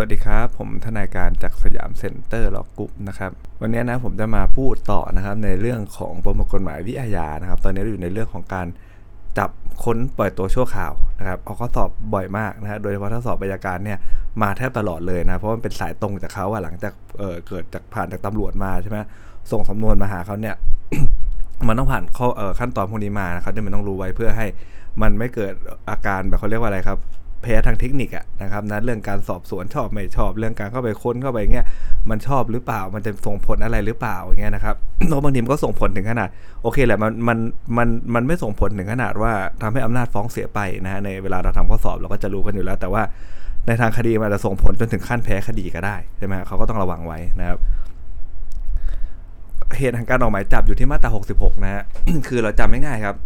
สวัสดีครับ ผมทนายการจาก Siam Center Law Group นะครับวันนี้นะผมจะมาพูดต่อนะครับในเรื่องของประมวลกฎหมายวิอาญานะครับ ตอนนี้เราอยู่ในเรื่องของการจับค้นปล่อยตัวชั่วคราวนะครับออกข้อสอบบ่อยมากนะฮะโดยเฉพาะถ้าสอบบรรยาการเนี่ยมาแทบตลอดเลยนะเพราะมันเป็นสายตรงจากเขาอะหลังจากเกิดจากผ่านจากตำรวจมาใช่ไหมส่งสำนวนมาหาเขาเนี่ยมันต้องผ่านข้อขั้นตอนพวกนี้มานะครับที่มันต้องรู้ไว้เพื่อให้มันไม่เกิดอาการแบบเขาเรียกว่าอะไรครับ แพ้ทางเทคนิคอะนะครับนะเรื่องการสอบสวนชอบไม่ชอบเรื่องการเข้าไปค้นเข้าไปเงี้ยมันชอบหรือเปล่ามันจะส่งผลอะไรหรือเปล่าอย่างเงี้ยนะครับเพราะบางทีมันก็ส่งผลถึงขนาดโอเคแหละมันมันมันมันไม่ส่งผลถึงขนาดว่าทำให้อำนาจฟ้องเสียไปนะฮะในเวลาเราทำข้อสอบเราก็จะรู้กันอยู่แล้ว แต่ว่าในทางคดีมันจะส่งผลจนถึงขั้นแพ้คดีก็ได้ใช่ไหมเขาก็ต้องระวังไว้นะครับเหตุแห่งการออกหมายจับอยู่ที่มาตรา 66 นะฮะคือเราจำไม่ง่ายครับ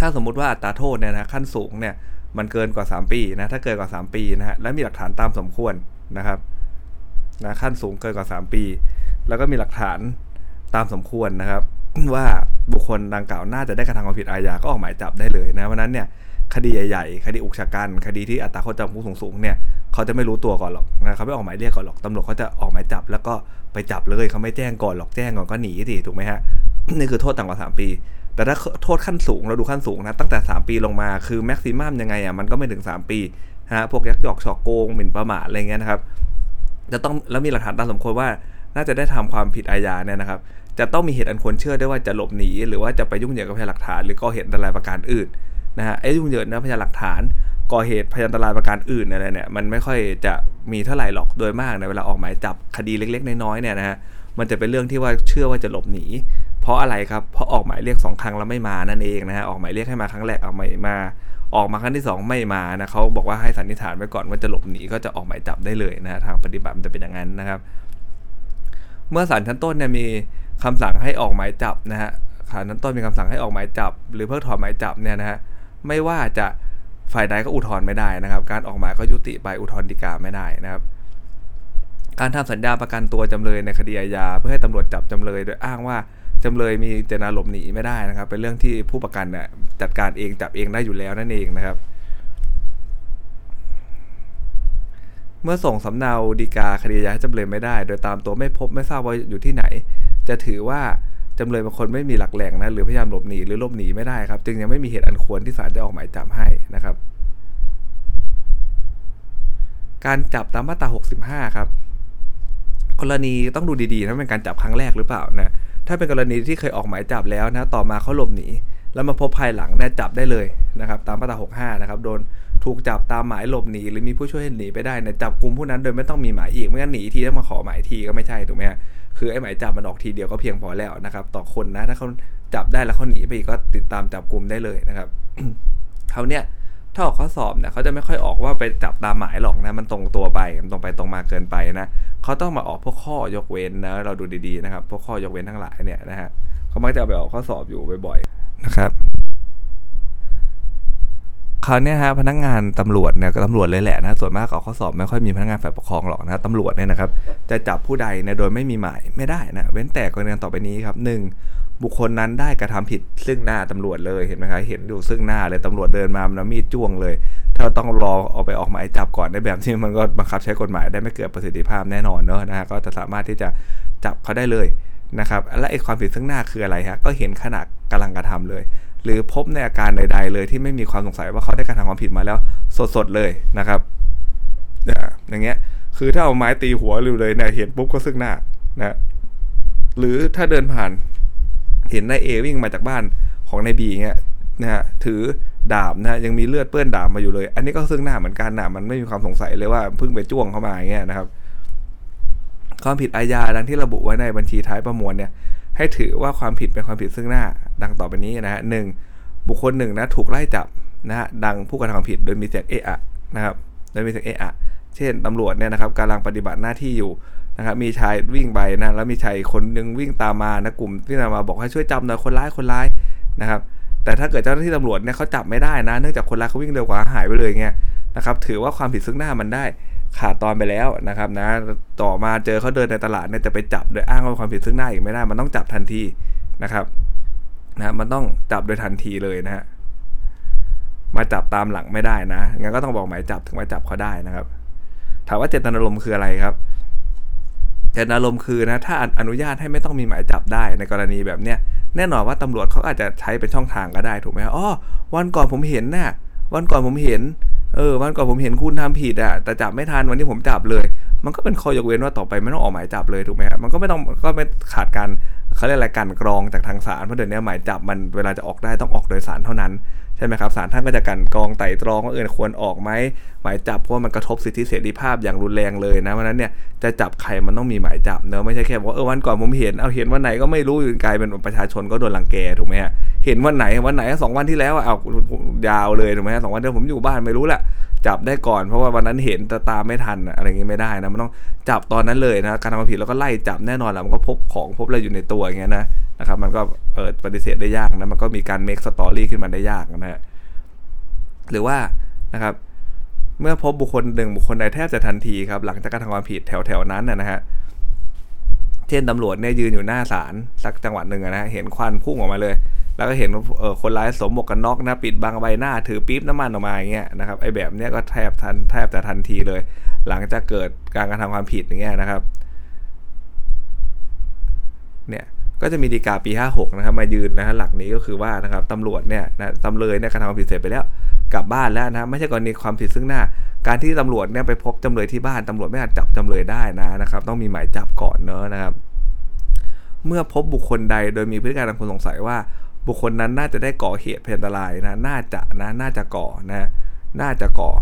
ถ้าสมมุติว่าอัตราโทษเนี่ยนะขั้นสูงเนี่ย มันเกินกว่า 3 ปีนะถ้าเกินกว่า 3 ปีนะฮะและมีหลักฐานตามสมควรนะครับนะขั้นสูงเกินกว่า 3 ปี แล้วก็มีหลักฐานตามสมควรนะครับ ว่าบุคคลดังกล่าวน่าจะได้กระทำความผิดอาญาก็ออกหมายจับได้เลยนะเพราะนั้นเนี่ยคดีใหญ่ๆ คดีอุกชะกัน คดีที่อัตราโทษจำคุกสูงๆเนี่ยเขาจะไม่รู้ตัวก่อนหรอกนะเขาไม่ออกหมายเรียกก่อนหรอกตำรวจเขาจะออกหมายจับ แล้วก็ไปจับเลยเขาไม่แจ้งก่อนหรอกแจ้งก่อนก็หนีสิถูกไหมฮะนี่คือโทษต่ำกว่า 3 ปี แต่ถ้าโทษขั้นสูงเราดูขั้นสูงนะตั้งแต่ 3 ปีลงมาคือแม็กซิมัมยังไงอะมันก็ไม่ถึง 3 ปีฮะพวกยักยอกฉอกโกงหมิ่นประมาทอะไรเงี้ยนะครับ จะต้องแล้วมีหลักฐานตามสมควรว่าน่าจะได้ทำความผิดอาญาเนี่ยนะครับ จะต้องมีเหตุอันควรเชื่อได้ว่าจะหลบหนี หรือว่าจะไปยุ่งเหยิงกับพยานหลักฐาน หรือก่อเหตุอันตรายประการอื่นนะฮะไอ้ยุ่งเหยิงนะพยานหลักฐานก่อเหตุพยานอันตรายประการอื่นอะไรเนี่ยมันไม่ค่อยจะมีเท่าไหร่หรอกโดยมากในเวลาออกหมายจับคดีเล็ก ๆ น้อยๆเนี่ยนะฮะมันจะเป็นเรื่องที่ว่าเชื่อว่าจะหลบหนี ราะอะไรครับ เพราะออกหมายเรียก 2 ครั้งแล้วไม่มานั่นเองนะฮะ ออกหมายเรียกให้มาครั้งแรกเอาไม่มา ออกมาครั้งที่ 2 ไม่มานะเขาบอกว่าให้สันนิษฐานไว้ก่อนว่าจะหลบหนีก็จะออกหมายจับได้เลยนะทางปฏิบัติมันจะเป็นอย่างนั้นนะครับ เมื่อศาลชั้นต้นเนี่ยมีคำสั่งให้ออกหมายจับนะฮะศาลชั้นต้นมีคำสั่งให้ออกหมายจับ หรือเพิกถอนหมายจับเนี่ยนะฮะ ไม่ว่าจะฝ่ายใดก็อุทธรณ์ไม่ได้นะครับ การออกหมายก็ยุติไปอุทธรณ์ฎีกาไม่ได้นะครับการทำสัญญาประกันตัวจำเลยในคดีอาญาเพื่อให้ตำรวจจับจำเลยโดยอ้างว่า จำเลยมีเจตนาหลบหนีไม่ได้นะครับ เป็นเรื่องที่ผู้ประกันเนี่ยจัดการเองจับเองได้อยู่แล้วนั่นเองนะครับ เมื่อส่งสำเนาดีกาคดีอาญาให้จำเลยไม่ได้ โดยตามตัวไม่พบไม่ทราบว่าอยู่ที่ไหน จะถือว่าจำเลยบางคนไม่มีหลักแหล่งนะหรือพยายามหลบหนีหรือหลบหนีไม่ได้ครับ จึงยังไม่มีเหตุอันควรที่ศาลจะออกหมายจับให้นะครับ การจับตามมาตรา65 ครับกรณีต้องดูดีๆนะเป็นการจับครั้งแรกหรือเปล่านะ ถ้าเป็นกรณีที่เคยออกหมายจับแล้วนะต่อมาเขาหลบหนี แล้วมาพบภายหลังเนี่ยจับได้เลยนะครับตามมาตรา65นะครับโดนถูกจับตามหมายหลบหนีหรือมีผู้ช่วยให้หนีไปได้เนี่ยจับกลุ่มผู้นั้นโดยไม่ต้องมีหมายอีกไม่งั้นหนีทีต้องมาขอหมายทีก็ไม่ใช่ถูกไหมฮะคือไอ้หมายจับมันออกทีเดียวก็เพียงพอแล้วนะครับต่อคนนะถ้าเขาจับได้แล้วเขาหนีไปก็ติดตามจับกลุ่มได้เลยนะครับเขาเนี่ย ถ้าออกข้อสอบเนี่ยเขาจะไม่ค่อยออกว่าไปจับตามหมายหรอกนะ มันตรงตัวไปมันตรงไปตรงมาเกินไปนะเขาต้องมาออกพวกข้อยกเว้นนะเราดูดีๆนะครับพวกข้อยกเว้นทั้งหลายเนี่ยนะฮะเขามักจะเอาไปออกข้อสอบอยู่บ่อยๆนะครับคราวนี้ฮะพนักงานตำรวจเนี่ยก็ตำรวจเลยแหละนะส่วนมากออกข้อสอบไม่ค่อยมีพนักงานฝ่ายปกครองหรอกนะตำรวจเนี่ยนะครับจะจับผู้ใดเนี่ยโดยไม่มีหมายไม่ได้นะเว้นแต่กรณีต่อไปนี้ครับหนึ่ง บุคคลนั้นได้กระทำผิดซึ่งหน้าตำรวจเลยเห็นไหมครับเห็นอยู่ซึ่งหน้าเลยตำรวจเดินมามันมีดจ้วงเลย ถ้าต้องรอเอาไปออกหมายจับก่อนในแบบที่มันก็บังคับใช้กฎหมายได้ไม่เกิดประสิทธิภาพแน่นอนเนอะนะฮะก็จะสามารถที่จะจับเขาได้เลยนะครับและไอ้ความผิดซึ่งหน้าคืออะไรฮะก็เห็นขณะกำลังกระทำเลย หรือพบในอาการใด ๆ เลยที่ไม่มีความสงสัยว่าเขาได้กระทำความผิดมาแล้วสดๆเลยนะครับอย่างเงี้ยคือถ้าเอาไม้ตีหัวเลยเนี่ยเห็นปุ๊บก็ซึ่งหน้านะหรือถ้าเดินผ่าน เห็นนายเอวิ่งมาจากบ้านของนายบีเงี้ยนะฮะถือดาบนะยังมีเลือดเปื้อนดาบมาอยู่เลย อันนี้ก็ซึ่งหน้าเหมือนกันนะมันไม่มีความสงสัยเลยว่าเพิ่งไปจ้วงเข้ามาอย่างเงี้ยนะครับความผิดอาญาดังที่ระบุไว้ในบัญชีท้ายประมวลเนี่ยให้ถือว่าความผิดเป็นความผิดซึ่งหน้า ดังต่อไปนี้นะฮะหนึ่งบุคคลหนึ่งนะถูกไล่จับนะฮะดังผู้กระทำความผิดโดยมีเสียงเอะอะนะครับโดยมีเสียงเอะอะเช่นตำรวจเนี่ยนะครับกำลังปฏิบัติหน้าที่อยู่ นะครับมีชายวิ่งไปนะแล้วมีชายคนหนึ่งวิ่งตามมานะกลุ่มที่ตามมาบอกให้ช่วยจับหน่อยคนร้ายคนร้ายนะครับ แต่ถ้าเกิดเจ้าหน้าที่ตำรวจเนี่ยเขาจับไม่ได้นะ เนื่องจากคนร้ายเขาวิ่งเร็วกว่าหายไปเลยเงี้ยนะครับ ถือว่าความผิดซึ่งหน้ามันได้ขาดตอนไปแล้วนะครับนะต่อมาเจอเขาเดินในตลาดเนี่ยจะไปจับโดยอ้างว่าความผิดซึ่งหน้าอีกไม่ได้ มันต้องจับทันทีนะครับนะมันต้องจับโดยทันทีเลยนะฮะมาจับตามหลังไม่ได้นะงั้นก็ต้องบอกหมายจับถึงมาจับเขาได้นะครับ ถามว่าเจตนารมณ์คืออะไรครับ เจตนารมณ์คือนะถ้าอนุญาตให้ไม่ต้องมีหมายจับได้ในกรณีแบบเนี้ยแน่นอนว่าตำรวจเขาอาจจะใช้เป็นช่องทางก็ได้ถูกไหมอ๋อวันก่อนผมเห็นนะ่ะวันก่อนผมเห็นเออวันก่อนผมเห็นคุณทำผิดอะแต่จับไม่ทันวันนี้ผมจับเลย มันก็เป็นข้อยกเว้นว่าต่อไปไม่ต้องออกหมายจับเลยถูกไหมมันก็ไม่ต้องก็ไม่ขาดการเขาเรียกอะไรกันกรองจากทางศาลเพราะเดี๋ยวนี้หมายจับมันเวลาจะออกได้ต้องออกโดยศาลเท่านั้น ใช่ไหมครับศาลท่านก็จะกันกองไต่ตรองว่าเออควรออกไหมหมายจับเพราะมันกระทบสิทธิเสรีภาพอย่างรุนแรงเลยนะเพราะนั้นเนี่ยจะจับใครมันต้องมีหมายจับเนอะไม่ใช่แค่ว่าเออวันก่อนผมเห็นเอาเห็นวันไหนก็ไม่รู้กลายเป็นประชาชนก็โดนรังแกถูกไหมฮะเห็นวันไหนวันไหนสองวันที่แล้วเอายาวเลยถูกไหมฮะสองวันที่ผมอยู่บ้านไม่รู้แหละจับได้ก่อนเพราะว่าวันนั้นเห็นแต่ตามไม่ทันอะไรอย่างงี้ไม่ได้นะมันต้องจับตอนนั้นเลยนะการทำผิดแล้วก็ไล่จับแน่นอนแหละมันก็พบของพบอะไรอยู่ในตัวอย่างเงี้ยนะ นะครับ มันก็เออปฏิเสธได้ยากนะมันก็มีการเมคสตอรี่ขึ้นมาได้ยากนะฮะหรือว่านะครับ เมื่อพบบุคคลหนึ่งบุคคลใดแทบจะทันทีครับ หลังจากการทำความผิดแถวแถวนั้นนะฮะเช่นตำรวจเนี่ยยืนอยู่หน้าศาลสักจังหวัดหนึ่งนะเห็นควันพุ่งออกมาเลย แล้วก็เห็นเออคนร้ายสวมหมวกกันน็อกนะปิดบังใบหน้าถือปี๊บน้ำมันออกมาอย่างเงี้ยนะครับไอ้แบบเนี้ยก็แทบทันแทบจะทันทีเลย หลังจากเกิดการกระทำความผิดอย่างเงี้ยนะครับเนี่ย ก็จะมีดีกาปี 56 นะครับมายืนนะฮะหลักนี้ก็คือว่านะครับตำรวจเนี่ยนะตำเลยเนี่ยกระทำความผิดเสร็จไปแล้วกลับบ้านแล้วนะไม่ใช่กรณีความผิดซึ่งหน้า การที่ตำรวจเนี่ยไปพบจำเลยที่บ้านตำรวจไม่อาจจับจำเลยได้นะนะครับ ต้องมีหมายจับก่อนเนอะนะครับ เมื่อพบบุคคลใดโดยมีพฤติการอันควรสงสัยว่า บุคคลนั้นน่าจะได้ก่อเหตุเพนตรายนะน่าจะนะน่าจะก่อนะน่าจะก่อ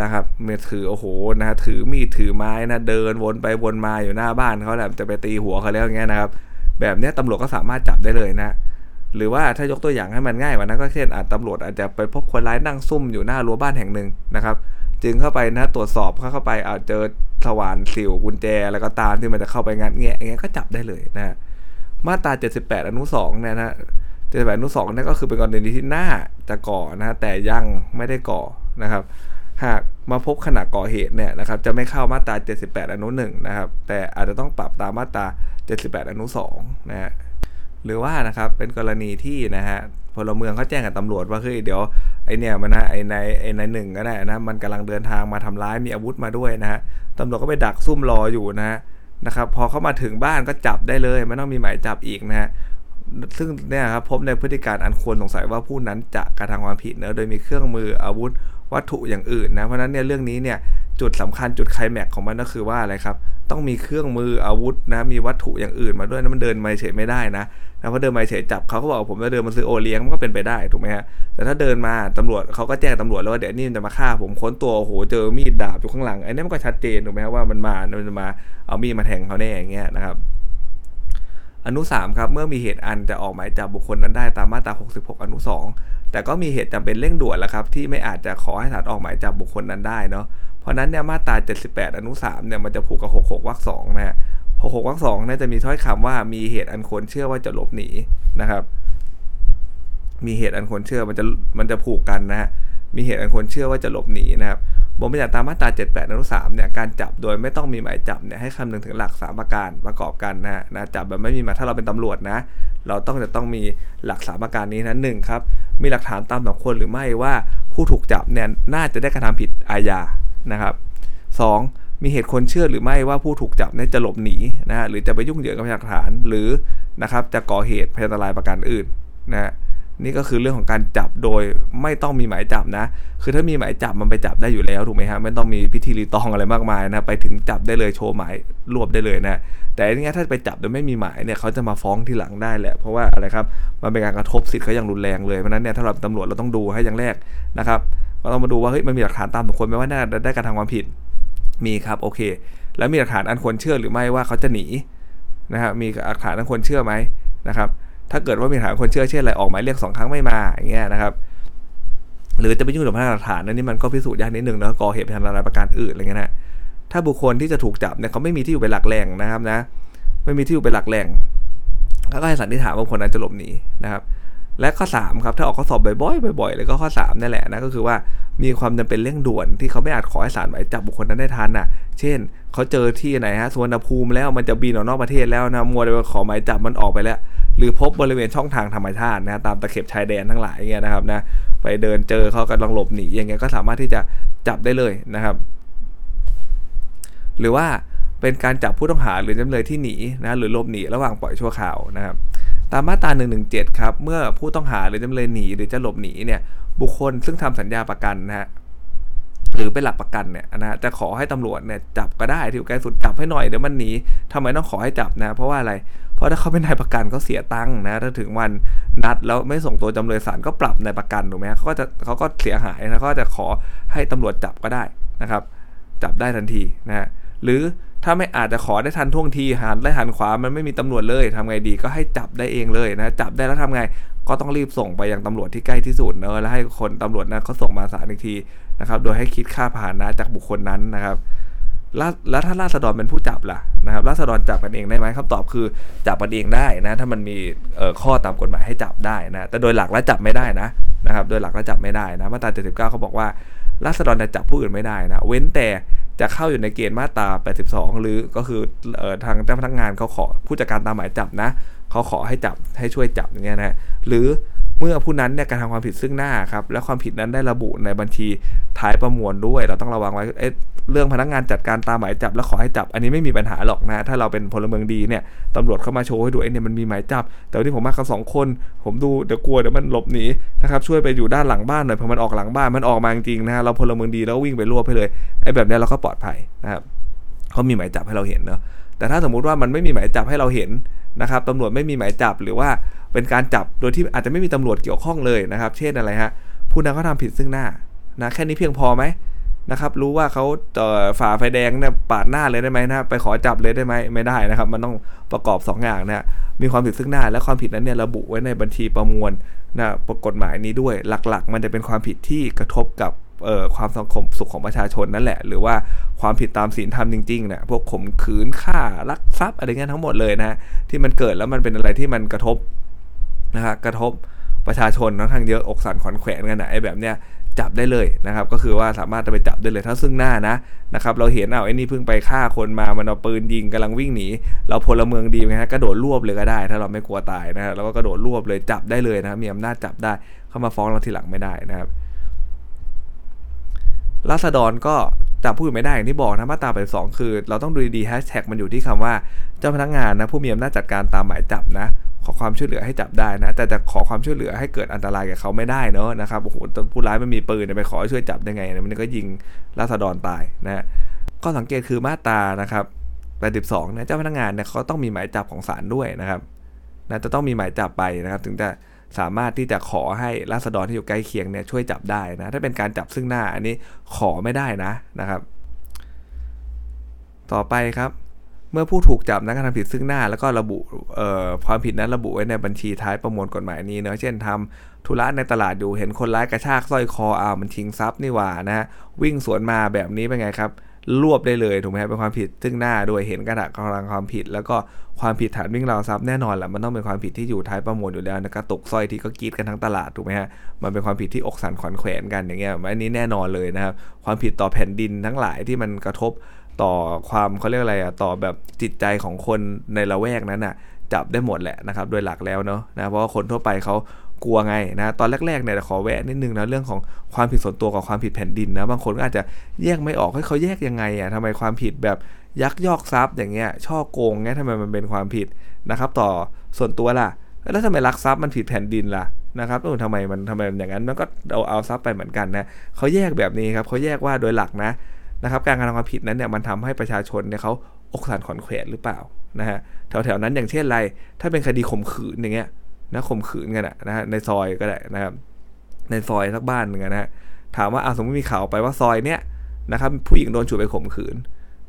นะครับเมื่อถือโอ้โหนะถือมีดถือไม้นะเดินวนไปวนมาอยู่หน้าบ้านเขาแหละจะไปตีหัวเขาแล้วอย่างเงี้ยนะครับ แบบนี้ตำรวจก็สามารถจับได้เลยนะ หรือว่าถ้ายกตัวอย่างให้มันง่ายกว่านั้นก็เช่นอาจตำรวจอาจจะไปพบคนร้ายนั่งซุ่มอยู่หน้ารั้วบ้านแห่งหนึ่งนะครับ จึงเข้าไปนะตรวจสอบเข้าเข้าไปอาจเจอสว่านสิวกุญแจอะไรก็ตามที่มันจะเข้าไปงัดแงะอย่างเงี้ยก็จับได้เลยนะมาตรา 78 อนุ2เนี่ยนะ78อนุ2นี่ก็คือเป็นกรณีที่น่าจะก่อนะแต่ยังไม่ได้ก่อนะครับหากมาพบขณะก่อเหตุเนี่ยนะครับจะไม่เข้ามาตรา 78 อนุ1นะครับแต่อาจจะต้องปรับตามมาตรา 78 อนุ 2 นะฮะหรือว่านะครับเป็นกรณีที่นะฮะพลเมืองเขาแจ้งกับตำรวจว่าเฮ้ยเดี๋ยวไอเนี่ยมันนะไอในไอในหนึ่งก็ได้นะมันกำลังเดินทางมาทำร้ายมีอาวุธมาด้วยนะฮะตำรวจก็ไปดักซุ่มรออยู่นะฮะนะครับพอเข้ามาถึงบ้านก็จับได้เลยไม่ต้องมีหมายจับอีกนะฮะ ซึ่งเนี่ยครับพบในพฤติการอันควรสงสัยว่าผู้นั้นจะกระทำความผิดเนะโดยมีเครื่องมืออาวุธวัตถุอย่างอื่นนะเพราะนั้นเนี่ยเรื่องนี้เนี่ยจุดสำคัญจุดไคลแม็กของมันก็คือว่าอะไรครับ ต้องมีเครื่องมืออาวุธนะมีวัตถุอย่างอื่นมาด้วยนะมันเดินมาเฉยไม่ได้นะนะเพราะเดินมาเฉยจับเขาเขาบอกผมจะเดินมาซื้อโอเลี้ยงมันก็เป็นไปได้ถูกไหมฮะแต่ถ้าเดินมาตำรวจเขาก็แจ้งตำรวจแล้วว่าเดี๋ยวนี่จะมาฆ่าผมค้นตัวโอ้โหเจอมีดดาบอยู่ข้างหลังไอ้นี่มันก็ชัดเจนถูกไหมว่ามันมามันจะมาเอามีดมาแทงเขาแน่อย่างเงี้ยนะครับ อนุ 3 ครับ เมื่อมีเหตุอันจะออกหมายจับบุคคลนั้นได้ตามมาตรา 66 อนุ 2 แต่ก็มีเหตุจำเป็นเร่งด่วนแล้วครับ ที่ไม่อาจจะขอให้ศาลออกหมายจับบุคคลนั้นได้เนาะเพราะนั้นเนี่ยมาตรา 78 อนุ 3 เนี่ยมันจะผูกกับ 66 วรรค2นะฮะ66วรรค2เนี่ยจะมีถ้อยคำว่ามีเหตุอันควรเชื่อว่าจะหลบหนีนะครับ มีเหตุอันควรเชื่อมันจะมันจะผูกกันนะฮะมีเหตุอันควรเชื่อว่าจะหลบหนีนะครับ บทบัญญัติตามมาตรา 78อนุ3เนี่ยการจับโดยไม่ต้องมีหมายจับเนี่ยให้คำนึงถึงหลัก 3 ประการประกอบกันนะฮะนะจับแบบไม่มีหมายถ้าเราเป็นตำรวจนะ เราต้องจะต้องมีหลัก 3 ประการนี้นะหนึ่งครับมีหลักฐานตามสมควรหรือไม่ว่าผู้ถูกจับเนี่ยน่าจะได้กระทำผิดอาญานะครับ 2. มีเหตุคนเชื่อหรือไม่ว่าผู้ถูกจับเนี่ยจะหลบหนีนะฮะหรือจะไปยุ่งเหยิงกับพยานหลักฐานหรือนะครับจะก่อเหตุพยานอันตรายประการอื่นนะฮะ นี่ก็คือเรื่องของการจับโดยไม่ต้องมีหมายจับนะ คือถ้ามีหมายจับมันไปจับได้อยู่แล้วถูกไหมฮะไม่ต้องมีพิธีรีตองอะไรมากมายนะไปถึงจับได้เลยโชว์หมายรวบได้เลยนะแต่อันนี้ถ้าไปจับโดยไม่มีหมายเนี่ยเขาจะมาฟ้องทีหลังได้แหละเพราะว่าอะไรครับมันเป็นการกระทบสิทธิ์เขาอย่างรุนแรงเลยเพราะนั้นเนี่ยถ้าเราเป็นตำรวจเราต้องดูให้อย่างแรกนะครับเราต้องมาดูว่าเฮ้ยมันมีหลักฐานตามสมควรไหมว่าน่าได้การทำความผิดมีครับโอเค แล้วมีหลักฐานอันควรเชื่อหรือไม่ว่าเขาจะหนีนะครับมีหลักฐานอันควรเชื่อไหมนะครับ ถ้าเกิดว่ามีฐานคนเชื่อเช่นอะไรออกหมายเรียกสองครั้งไม่มาอย่างเงี้ยนะครับหรือจะไปยุ่งกับพยานหลักฐานนั่นนี่มันก็พิสูจน์ยากนิดนึงเนาะก่อเหตุพยานอะไรประการอื่นอะไรเงี้ยนะถ้าบุคคลที่จะถูกจับเนี่ยเขาไม่มีที่อยู่เป็นหลักแหล่งนะครับนะไม่มีที่อยู่เป็นหลักแหล่งเขาก็ให้สันนิษฐานว่าคนนั้นจะหลบหนีนะครับ และข้อ3ครับถ้าออกข้อสอบบ่อยๆบ่อยๆเลยก็ข้อ3นั่นแหละนะก็คือว่ามีความจำเป็นเร่งด่วนที่เขาไม่อาจขอให้ศาลหมายจับบุคคลนั้นได้ทันอะ เช่นเขาเจอที่ไหนฮะสวนภูมิแล้วมันจะบินออกนอกประเทศแล้วนะมัวเลยขอหมายจับมันออกไปแล้ว หรือพบบริเวณช่องทางธรรมชาตินะตามตะเข็บชายแดนทั้งหลายเงี้ยนะครับนะไปเดินเจอเขากำลังหลบหนีอย่างเงี้ยก็สามารถที่จะจับได้เลยนะครับ หรือว่าเป็นการจับผู้ต้องหาหรือจำเลยที่หนีนะหรือหลบหนีระหว่างปล่อยชั่วคราวนะครับ ตามมาตรา 117 ครับ เมื่อผู้ต้องหาหรือจำเลยหนีหรือจะหลบหนีเนี่ย บุคคลซึ่งทำสัญญาประกันนะฮะ หรือเป็นหลักประกันเนี่ยนะจะขอให้ตำรวจเนี่ยจับก็ได้ที่อยู่ใกล้สุดจับให้หน่อยเดี๋ยวมันหนีทำไมต้องขอให้จับนะ เพราะว่าอะไร เพราะถ้าเขาเป็นนายประกันเขาเสียตังค์นะถ้าถึงวันนัดแล้วไม่ส่งตัวจำเลยศาลก็ปรับนายประกันถูกไหมเขาก็จะเขาก็เสียหายนะเขาก็จะขอให้ตำรวจจับก็ได้นะครับ จับได้ทันทีนะฮะ หรือถ้าไม่อาจจะขอได้ทันท่วงทีหันได้หันขวามันไม่มีตำรวจเลยทำไงดีก็ให้จับได้เองเลยนะจับได้แล้วทำไงก็ต้องรีบส่งไปยังตำรวจที่ใกล้ที่สุดเนอะแล้วให้คนตำรวจนั้นเขาส่งมาศาลอีกทีนะครับ โดยให้คิดค่าผ่านนะจากบุคคลนั้นนะครับ แล้วถ้าราษฎรเป็นผู้จับล่ะนะครับราษฎรจับกันเองได้ไหมคำตอบคือจับกันเองได้นะ ถ้ามันมีข้อตามกฎหมายให้จับได้นะ แต่โดยหลักแล้วจับไม่ได้นะนะครับ โดยหลักแล้วจับไม่ได้นะมาตรา79เขาบอกว่าราษฎรจะจับผู้อื่นไม่ได้นะ เว้นแต่ จะเข้าอยู่ในเกณฑ์มาตรา 82 หรือก็คือออทางเจ้าพนักงานเขาขอผู้จัดการตามหมายจับนะเขาขอให้จับให้ช่วยจับอย่างเงี้ยนะหรือ เมื่อผู้นั้นเนี่ยกระทำความผิดซึ่งหน้าครับและความผิดนั้นได้ระบุในบัญชีท้ายประมวลด้วย เราต้องระวังไว้เเรื่องพนักงานจัดการตามหมายจับแล้วขอให้จับ อันนี้ไม่มีปัญหาหรอกนะ ถ้าเราเป็นพลเมืองดีเนี่ยตำรวจเข้ามาโชว์ให้ดูไอ้เนี่ยมันมีหมายจับ แต่วันนี้ผมมากับสองคน ผมดูเดี๋ยวกลัวเดี๋ยวมันหลบหนีนะครับช่วยไปอยู่ด้านหลังบ้านหน่อยพอมันออกหลังบ้านมันออกมาจริงนะเราพลเมืองดีแล้ววิ่งไปรวบไปเลยไอ้แบบนี้เราก็ปลอดภัยนะครับเขามีหมายจับให้เราเห็นเนาะแต่ถ้าสมมุติว่ามันไม่มีหมายจับให้เราเห็น นะครับตำรวจไม่มีหมายจับหรือว่าเป็นการจับโดยที่อาจจะไม่มีตำรวจเกี่ยวข้องเลยนะครับ เช่นอะไรฮะผู้นั้นเขาทาผิดซึ่งหน้านะแค่นี้เพียงพอไหมนะครับรู้ว่าเขาฝ่าไฟแดงเนี่ยปาดหน้าเลยได้ไหมนะไปขอจับเลยได้ไหมไม่ได้นะครับ มันต้องประกอบ 2 อย่างนะมีความผิดซึ่งหน้า และความผิดนั้นเนี่ยระบุไว้ในบัญชีประมวลนะกฎหมายนี้ด้วยหลักๆ มันจะเป็นความผิดที่กระทบกับ ความสังคมสุขของประชาชนนั่นแหละ หรือว่าความผิดตามศีลธรรมจริงๆเนี่ยพวกข่มขืนฆ่าลักทรัพย์อะไรเงี้ยทั้งหมดเลยนะที่มันเกิดแล้วมันเป็นอะไรที่มันกระทบนะฮะกระทบประชาชนทั้งทางเยอะอกสั่นขวัญแขวนกันนะไอ้แบบเนี้ยจับได้เลยนะครับ ก็คือว่าสามารถจะไปจับได้เลยถ้าซึ่งหน้านะนะครับเราเห็นเอาไอ้นี่เพิ่งไปฆ่าคนมามันเอาปืนยิงกำลังวิ่งหนีเราพลเมืองดีไหมฮะกระโดดรวบเลยก็ได้ ถ้าเราไม่กลัวตายนะฮะเราก็กระโดดรวบเลยจับได้เลยนะมีอำนาจจับได้เข้ามาฟ้องเราทีหลังไม่ได้นะครับ รัษฎรก็จับผู้อื่นไม่ได้อย่างที่บอกนะมาตราไปสองคือ เราต้องดูดีแฮชแท็กมันอยู่ที่คำว่าเจ้าพนักงานนะผู้มีอำนาจจัดการตามหมายจับนะ ขอความช่วยเหลือให้จับได้นะ แต่จะขอความช่วยเหลือให้เกิดอันตรายแก่เขาไม่ได้เนอะนะครับโอ้โหผู้ร้ายมันมีปืนไปขอช่วยจับได้ไงมันก็ยิงราษฎรตายนะก็สังเกตคือมาตรานะครับ82เนี่ยเจ้าพนักงานเนี่ยเขาต้องมีหมายจับของศาลด้วยนะครับนะจะต้องมีหมายจับไปนะครับ ถึงจะ สามารถที่จะขอให้ราษฎรที่อยู่ใกล้เคียงเนี่ยช่วยจับได้นะ ถ้าเป็นการจับซึ่งหน้าอันนี้ขอไม่ได้นะนะครับ ต่อไปครับ เมื่อผู้ถูกจับนั้นกระทำผิดซึ่งหน้า แล้วก็ระบุความผิดนั้นระบุไว้ในบัญชีท้ายประมวลกฎหมายนี้เนาะเช่นทำธุระในตลาดอยู่เห็นคนร้ายกระชากสร้อยคออ้าวมันชิงทรัพย์นี่หว่านะฮะวิ่งสวนมาแบบนี้เป็นไงครับ รวบได้เลยถูกไหมครับเป็นความผิดซึ่งหน้าโดยเห็นกระดาษกำลังความผิด แล้วก็ความผิดฐานวิ่งราวทรัพย์แน่นอนแหละมันต้องเป็นความผิดที่อยู่ท้ายประมวลอยู่แล้วนะกระตุกสร้อยที่ก็กีดกันทั้งตลาดถูกไหมฮะมันเป็นความผิดที่อกสันขวัญแขวนกันอย่างเงี้ยอันนี้แน่นอนเลยนะครับความผิดต่อแผ่นดินทั้งหลายที่มันกระทบต่อความเขาเรียกอะไรอะต่อแบบจิตใจของคนในละแวกนั้นอะจับได้หมดแหละนะครับโดยหลักแล้วเนาะนะเพราะว่าคนทั่วไปเขา กลัวไงนะตอนแรกๆเนี่ยขอแวะนิดนึงนะเรื่องของความผิดส่วนตัวกับความผิดแผ่นดินนะบางคนก็อาจจะแยกไม่ออกให้เขาแยกยังไงอะทำไมความผิดแบบยักยอกทรัพย์อย่างเงี้ยช่อโกงเงี้ยทำไมมันเป็นความผิดนะครับ ต่อส่วนตัวล่ะ แล้วทำไมลักทรัพย์มันผิดแผ่นดินล่ะนะครับเออทำไมมันทำไมอย่างนั้นมันก็เอาเอาทรัพย์ไปเหมือนกันนะเขาแยกแบบนี้ครับเขาแยกว่าโดยหลักนะนะครับการกระทำความผิดนั้นเนี่ยมันทำให้ประชาชนเนี่ยเขาอกสันขอนแขวนหรือเปล่านะฮะแถวๆนั้นอย่างเช่นไร ถ้าเป็นคดีข่มขืนอย่างเงี้ย นะข่มขืนกันนะฮะในซอยก็ได้นะครับ ในซอยสักบ้านหนึ่งนะฮะถามว่าอาสมมติมีข่าวไปว่าซอยเนี้ยนะครับผู้หญิงโดนฉุดไปข่มขืน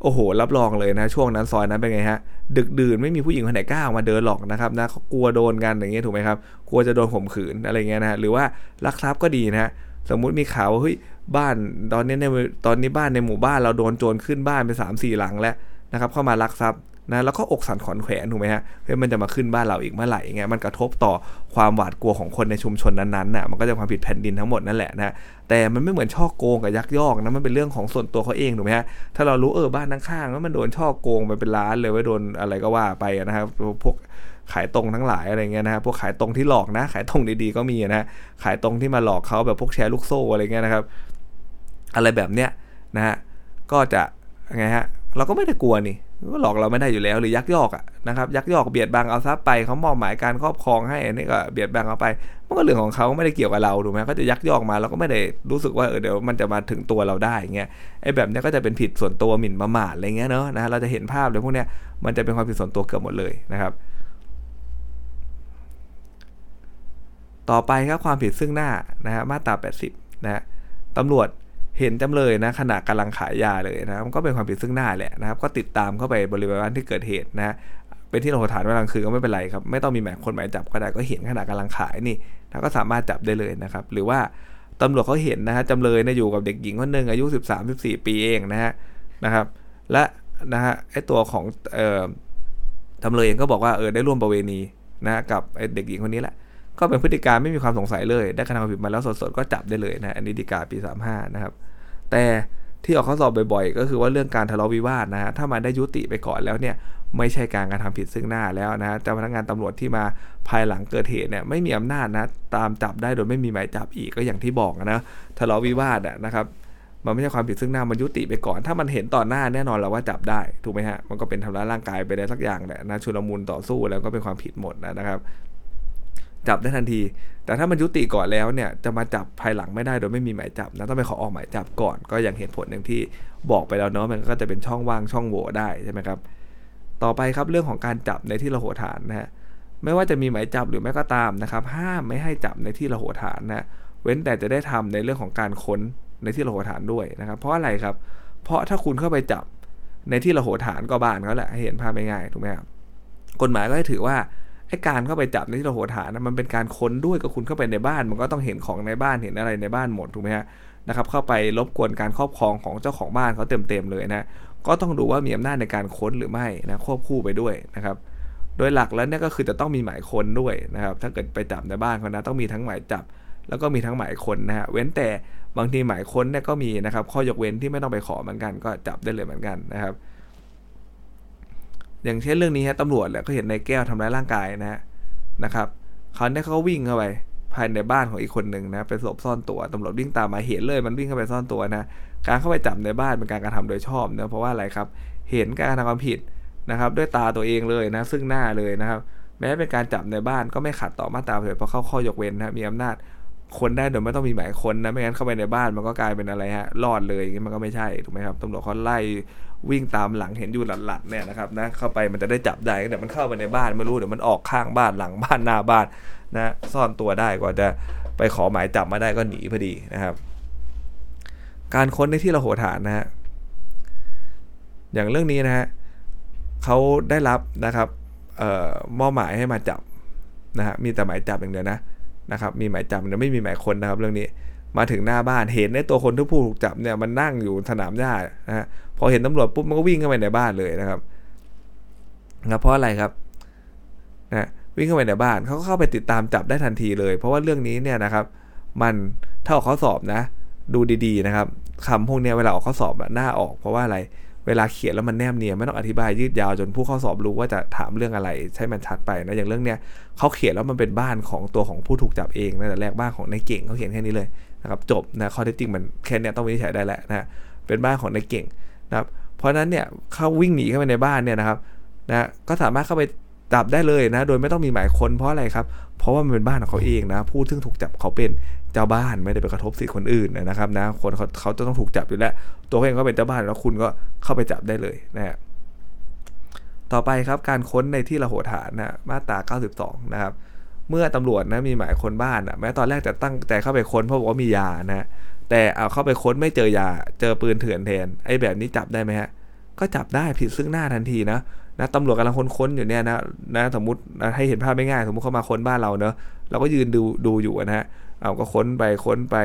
โอ้โห รับรองเลยนะ ช่วงนั้นซอยนั้นเป็นไงฮะ ดึกดื่นไม่มีผู้หญิงคนไหนกล้ามาเดินหรอกนะครับนะเขากลัวโดนกันอย่างเงี้ยถูกไหมครับ กลัวจะโดนข่มขืนอะไรเงี้ยนะฮะหรือว่าลักทรัพย์ก็ดีนะฮะสมมุติมีข่าวว่าเฮ้ยบ้านตอนนี้ในตอนนี้บ้านในหมู่บ้านเราโดนโจรขึ้นบ้านไปสามสี่หลังแล้วนะครับเข้ามาลักทรัพย์ นะแล้วก็อกสันขอนแขวนถูกไหมฮะเฮ้ยมันจะมาขึ้นบ้านเราอีกเมื่อไหร่เงี้ยมันกระทบต่อความหวาดกลัวของคนในชุมชนนั้นๆน่ะมันก็จะความผิดแผ่นดินทั้งหมดนั่นแหละนะแต่มันไม่เหมือนช่อโกงกับยักยอกนะมันเป็นเรื่องของส่วนตัวเขาเองถูกไหมฮะถ้าเรารู้เออบ้านข้างๆว่ามันโดนช่อโกงไปเป็นล้านเลยว่าโดนอะไรก็ว่าไปนะครับพวกขายตรงทั้งหลายอะไรเงี้ยนะพวกขายตรงที่หลอกนะ ขายตรงดีๆก็มีนะขายตรงที่มาหลอกเขาแบบพวกแชร์ลูกโซ่อะไรเงี้ยนะครับ อะไรแบบเนี้ยนะฮะก็จะไงฮะ เราก็ไม่ได้กลัวนี่ก็หลอกเราไม่ได้อยู่แล้วหรือยักยอกอะนะครับยักยอกเบียดบังเอาทรัพย์ไปเขามอบหมายการครอบครองให้อันนี้ก็เบียดบังเอาไปมันก็เรื่องของเขาไม่ได้เกี่ยวกับเราถูกไหมเขาจะยักยอกมาเราก็ไม่ได้รู้สึกว่าเออเดี๋ยวมันจะมาถึงตัวเราได้เงี้ยไอ้แบบนี้ก็จะเป็นผิดส่วนตัวหมิ่นประมาทอะไรเงี้ยเนาะนะเราจะเห็นภาพเลยพวกเนี้ยมันจะเป็นความผิดส่วนตัวเกือบหมดเลยนะครับ ต่อไปครับความผิดซึ่งหน้านะฮะมาตรา 80นะฮะตำรวจ เห็นจำเลยนะขณะกำลังขายยาเลยนะมันก็เป็นความผิดซึ่งหน้าแหละนะครับ ก็ติดตามเข้าไปบริเวณที่เกิดเหตุนะเป็นที่เราฐานเวลากลางคืนก็ไม่เป็นไรครับไม่ต้องมีหมายคนหมายจับก็ได้ก็เห็นขณะกำลังขายนี่เราก็สามารถจับได้เลยนะครับ หรือว่าตำรวจเขาเห็นนะฮะจำเลยนะอยู่กับเด็กหญิงคนหนึ่งอายุ 13-14 ปีเองนะฮะนะครับ และนะฮะไอตัวของเอ่อจำเลยเองก็บอกว่าเออได้ร่วมประเวณีนะกับไอเด็กหญิงคนนี้แหละ ก็เป็นพฤติการไม่มีความสงสัยเลย ได้กระทำความผิดมาแล้วสดๆก็จับได้เลยนะอันนี้ดีกาปี 35 นะครับ แต่ที่ออกข้อสอบบ่อยๆ ก็คือว่าเรื่องการทะเลาะวิวาทนะฮะถ้ามันได้ยุติไปก่อนแล้วเนี่ยไม่ใช่การกระทำผิดซึ่งหน้าแล้วนะเจ้าพนักงานตำรวจที่มาภายหลังเกิดเหตุเนี่ยไม่มีอำนาจนะตามจับได้โดยไม่มีหมายจับอีกก็อย่างที่บอกนะทะเลาะวิวาทอะนะครับมันไม่ใช่ความผิดซึ่งหน้ามันยุติไปก่อน ถ้ามันเห็นต่อหน้าแน่นอนเราว่าจับได้ถูกไหมฮะมันก็เป็นทำร้ายร่างกายไปได้สักอย่างแหละนะชุลมุนต่อสู้แล้วก็เป็นความผิดหมดนะครับ จับได้ทันที แต่ถ้ามันยุติก่อนแล้วเนี่ยจะมาจับภายหลังไม่ได้โดยไม่มีหมายจับนะต้องไปขอออกหมายจับก่อน ก็อย่างเหตุผลหนึ่งที่บอกไปแล้วเนาะมันก็จะเป็นช่องว่างช่องโหว่ได้ใช่ไหมครับต่อไปครับเรื่องของการจับในที่ระโหฐานนะฮะไม่ว่าจะมีหมายจับหรือไม่ก็ตามนะครับห้ามไม่ให้จับในที่ระโหฐานนะเว้นแต่จะได้ทำในเรื่องของการค้นในที่ระโหฐานด้วยนะครับ เพราะอะไรครับ เพราะถ้าคุณเข้าไปจับในที่ระโหฐานก็บ้านเขาแหละหเห็นภาพง่ายๆถูกไหมครับกฎหมายก็ให้ถือว่า ไอ้การเข้าไปจับในที่เระโหฐานนะมันเป็นการค้นด้วยก็คุณเข้าไปในบ้าน มันก็ต้องเห็นของในบ้านเห็นอะไรในบ้านหมดถูกไหมฮะนะครับเข้าไปรบกวนการครอบครองของเจ้าของบ้านเขาเต็มๆเลยนะก็ต้องดูว่ามีอำนาจในการค้นหรือไม่นะควบคู่ไปด้วยนะครับโดยหลักแล้วเนี่ยก็คือจะต้องมีหมายค้นด้วยนะครับถ้าเกิดไปจับในบ้านเขานะต้องมีทั้งหมายจับ แล้วก็มีทั้งหมายค้นนะฮะเว้นแต่บางทีหมายค้นเนี่ยก็มีนะครับข้อยกเว้นที่ไม่ต้องไปขอเหมือนกันก็จับได้เลยเหมือนกันนะครับ อย่างเช่นเรื่องนี้ฮะตำรวจแหละก็เห็นในแก้วทำร้ายร่างกายนะฮะนะครับเขาเนี่ยเขาวิ่งเข้าไปภายในบ้านของอีกคนหนึ่งนะเป็นศพซ่อนตัวตำรวจวิ่งตามมาเห็นเลย มันวิ่งเข้าไปซ่อนตัวนะการเข้าไปจับในบ้านเป็นการกระทำโดยชอบเนะเพราะว่าอะไรครับ เห็นการกระทำความผิดนะครับ ด้วยตาตัวเองเลยนะ ซึ่งหน้าเลยนะครับ แม้เป็นการจับในบ้านก็ไม่ขัดต่อมาตราเลยเพราะเข้าข้อยกเว้นนะมีอำนาจคนได้โดยไม่ต้องมีหมายคนนะไม่งั้นเข้าไปในบ้านมันก็กลายเป็นอะไรฮะรอดเลยอย่างนี้มันก็ไม่ใช่ถูกไหมครับตำรวจเขาไล่ วิ่งตามหลังเห็นอยู่หลัดๆเนี่ยนะครับนะเข้าไปมันจะได้จับได้แต่มันเข้าไปในบ้านไม่รู้เดี๋ยวมันออกข้างบ้านหลังบ้านหน้าบ้านนะซ่อนตัวได้กว่าจะไปขอหมายจับมาได้ก็หนีพอดีนะครับ การค้นในที่เราโหฐานนะฮะอย่างเรื่องนี้นะฮะเขาได้รับนะครับเอ่อมอบหมายให้มาจับนะฮะมีแต่หมายจับอย่างเดียวนะนะครับ มีหมายจับแต่ไม่มีหมายคนนะครับ เรื่องนี้ มาถึงหน้าบ้านเห็นในตัวคนที่ผู้ถูกจับเนี่ยมันนั่งอยู่สนามหญ้านะฮะพอเห็นตำรวจปุ๊บมันก็วิ่งเข้าไปในบ้านเลยนะครับนะเพราะอะไรครับนะวิ่งเข้าไปในบ้านเขาก็เข้าไปติดตามจับได้ทันทีเลย เพราะว่าเรื่องนี้เนี่ยนะครับ มันถ้าออกข้อสอบนะ ดูดีๆนะครับคำพวกนี้เวลาออกข้อสอบหน้าออก เพราะว่าอะไรเวลาเขียนแล้วมันแนบเนียนไม่ต้องอธิบายยืดยาวจนผู้เข้าสอบรู้ว่าจะถามเรื่องอะไร ใช่มันชัดไปนะอย่างเรื่องเนี้ยเขาเขียนแล้วมันเป็นบ้านของตัวของผู้ถูกจับเองนะแต่แรกบ้านของนายเก่งเขาเขียนแค่นี้เลย นะครับจบนะข้อเท็จจริงมันแค่นี้ต้องวินิจฉัยได้แล้วนะเป็นบ้านของนายเก่งนะครับเพราะนั้นเนี่ยเขาวิ่งหนีเข้าไปในบ้านเนี่ยนะครับนะก็สามารถเข้าไปจับได้เลยนะ โดยไม่ต้องมีหมายค้นเพราะอะไรครับ เพราะว่ามันเป็นบ้านของเขาเองนะ ผู้ซึ่งถูกจับเขาเป็นเจ้าบ้านไม่ได้ไปกระทบสิทธิคนอื่นนะครับนะ คนเขาเขาจะต้องถูกจับอยู่แล้ว ตัวเขาเองก็เป็นเจ้าบ้านแล้วคุณก็เข้าไปจับได้เลยนะฮะต่อไปครับการค้นในที่ระโหฐานนะ มาตรา 92 นะครับ เมื่อตำรวจนะมีหมายคนบ้านอะแม้ตอนแรกจะตั้งใจเข้าไปค้นเพราะบอกว่ามียานะแต่เอาเข้าไปค้นไม่เจอยา เจอปืนเถื่อนแทนไอ้แบบนี้จับได้ไหมฮะก็จับได้ผิดซึ่งหน้าทันทีนะนะตำรวจกำลังค้นๆอยู่เนี่ยนะนะสมมตินะให้เห็นภาพไม่ง่าย สมมติเขามาค้นบ้านเราเนอะเราก็ยืนดูดูอยู่นะฮะเอาก็ค้นไปค้นไป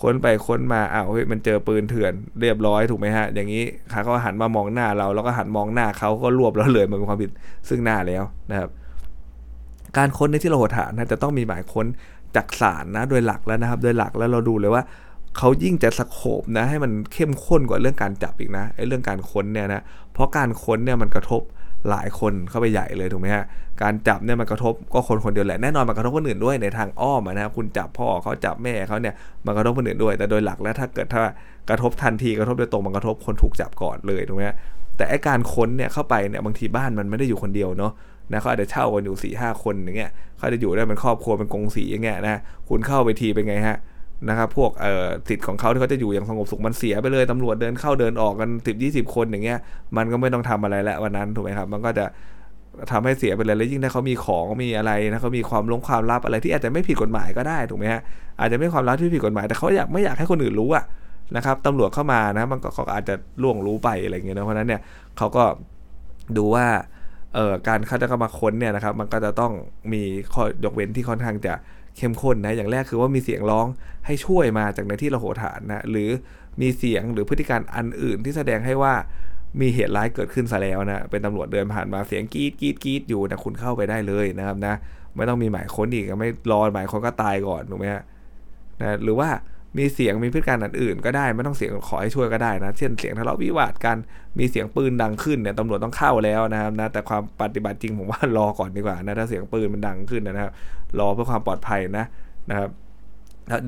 ค้นไปค้นมาอ้าวเฮ้ยมันเจอปืนเถื่อนเรียบร้อยถูกไหมฮะ อย่างนี้เขาก็หันมามองหน้าเรา แล้วก็หันมองหน้าเขาก็รวบเราเลยมันเป็นความผิดซึ่งหน้าแล้วนะครับ การค้นในที่เราโหฐานนะจะต้องมีหมายค้นจากศาลนะโดยหลักแล้วนะครับ โดยหลักแล้วเราดูเลยว่าเขายิ่งจะสโคบนะให้มันเข้มข้นกว่าเรื่องการจับอีกนะไอ้เรื่องการค้นเนี่ยนะเพราะการค้นเนี่ยมันกระทบหลายคนเข้าไปใหญ่เลยถูกไหมฮะการจับเนี่ยมันกระทบก็คนคนเดียวแหละแน่นอนมันกระทบคนอื่นด้วยในทางอ้อมนะครับคุณจับพ่อเขาจับแม่เขาเนี่ยมันกระทบคนอื่นด้วย แต่โดยหลักแล้วถ้าเกิดถ้ากระทบทันทีกระทบโดยตรงมันกระทบคนถูกจับก่อนเลยถูกไหมแต่ไอการค้นเนี่ยเข้าไปเนี่ยบางทีบ้านมันไม่ได้อยู่คนเดียวเนาะ นะเขาอาจจะเช่ากันอยู่สี่ห้าคนอย่างเงี้ยเขาจะอยู่ได้เป็นครอบครัวเป็นกงสีอย่างเงี้ยนะคุณเข้าไปทีเป็นไงฮะนะครับพวกเอ่อสิทธิ์ของเขาที่เขาจะอยู่อย่างสงบสุขมันเสียไปเลยตำรวจเดินเข้าเดินออกกันสิบยี่สิบคนอย่างเงี้ยมันก็ไม่ต้องทำอะไรแล้ววันนั้นถูกไหมครับ มันก็จะทำให้เสียไปเลยแล้วยิ่งถ้าเขามีของมีอะไรนะเขามีความลงความลับอะไรที่อาจจะไม่ผิดกฎหมายก็ได้ถูกไหมฮะอาจจะไม่ความลับที่ผิดกฎหมายแต่เขาอยากไม่อยากให้คนอื่นรู้อะนะครับตำรวจเข้ามานะมันก็เขาอาจจะล่วงรู้ไปอะไรเงี้ยนะเพราะนั้นเนี่ยเขาก็ดูว่า การเข้าจะเข้ามาค้นเนี่ยนะครับมันก็จะต้องมีข้อยกเว้นที่ค่อนข้างจะเข้มข้นนะอย่างแรกคือว่ามีเสียงร้องให้ช่วยมาจากในที่ระโหฐานนะหรือมีเสียงหรือพฤติการอันอื่นที่แสดงให้ว่ามีเหตุร้ายเกิดขึ้นซะแล้วนะเป็นตำรวจเดินผ่านมาเสียงกรีดกรีดกรีดอยู่นะคุณเข้าไปได้เลยนะครับนะไม่ต้องมีหมายค้นอีกไม่รอหมายค้นก็ตายก่อนถูกไหมฮะนะหรือว่า มีเสียงมีพฤติการณ์อื่นก็ได้ไม่ต้องเสียงขอให้ช่วยก็ได้นะ เช่นเสียงทะเลาะวิวาทกันมีเสียงปืนดังขึ้นเนี่ยตำรวจต้องเข้าแล้วนะครับนะแต่ความปฏิบัติจริงผมว่ารอก่อนดีกว่านะถ้าเสียงปืนมันดังขึ้นนะครับ รอเพื่อความปลอดภัยนะนะครับ